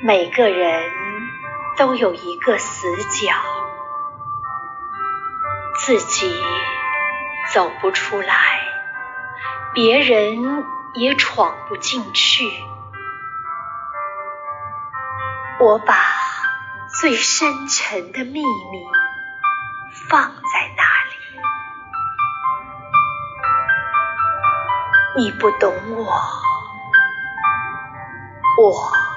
每个人都有一个死角，自己走不出来，别人也闯不进去。我把最深沉的秘密放在那里，你不懂我，我。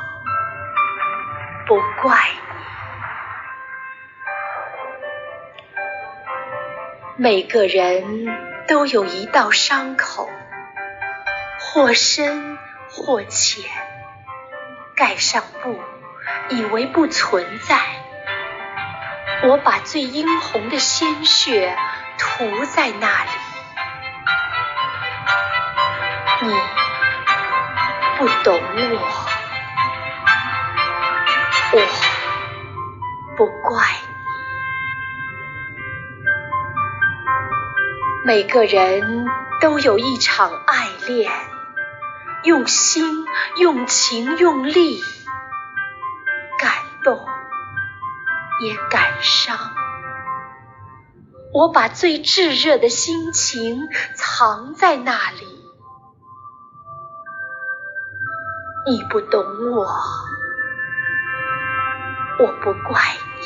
不怪你，每个人都有一道伤口，或深或浅，盖上布，以为不存在。我把最殷红的鲜血涂在那里，你不懂我。不怪你。每个人都有一场爱恋，用心、用情、用力，感动也感伤。我把最炙热的心情藏在那里，你不懂我。我不怪你。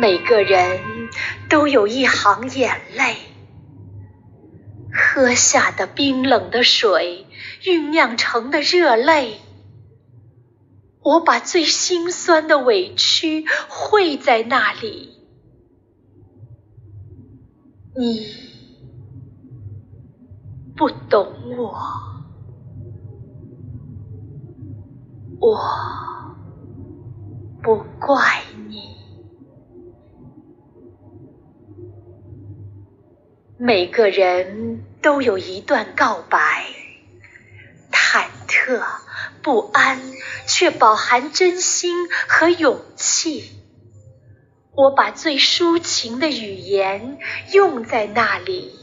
每个人都有一行眼泪，喝下的冰冷的水，酝酿成的热泪。我把最心酸的委屈汇在那里，你不懂我。我不怪你。每个人都有一段告白，忐忑不安，却饱含真心和勇气。我把最抒情的语言用在那里，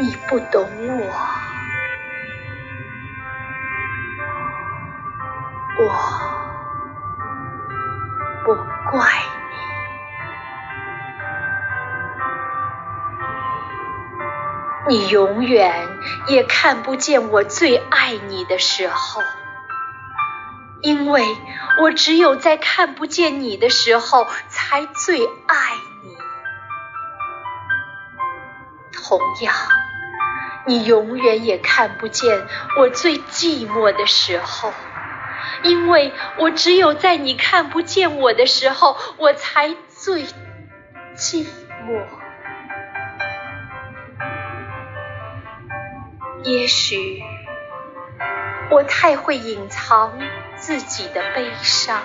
你不懂我。我不怪你，你永远也看不见我最爱你的时候，因为我只有在看不见你的时候，才最爱你。同样，你永远也看不见我最寂寞的时候。因为我只有在你看不见我的时候，我才最寂寞。也许我太会隐藏自己的悲伤，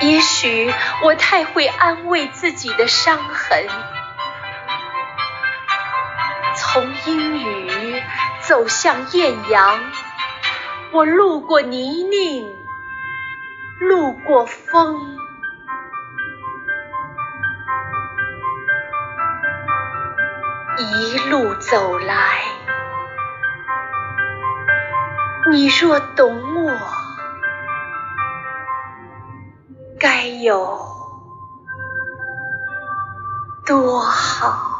也许我太会安慰自己的伤痕。从阴雨走向艳阳。我路过泥泞，路过风，一路走来。你若懂我，该有多好。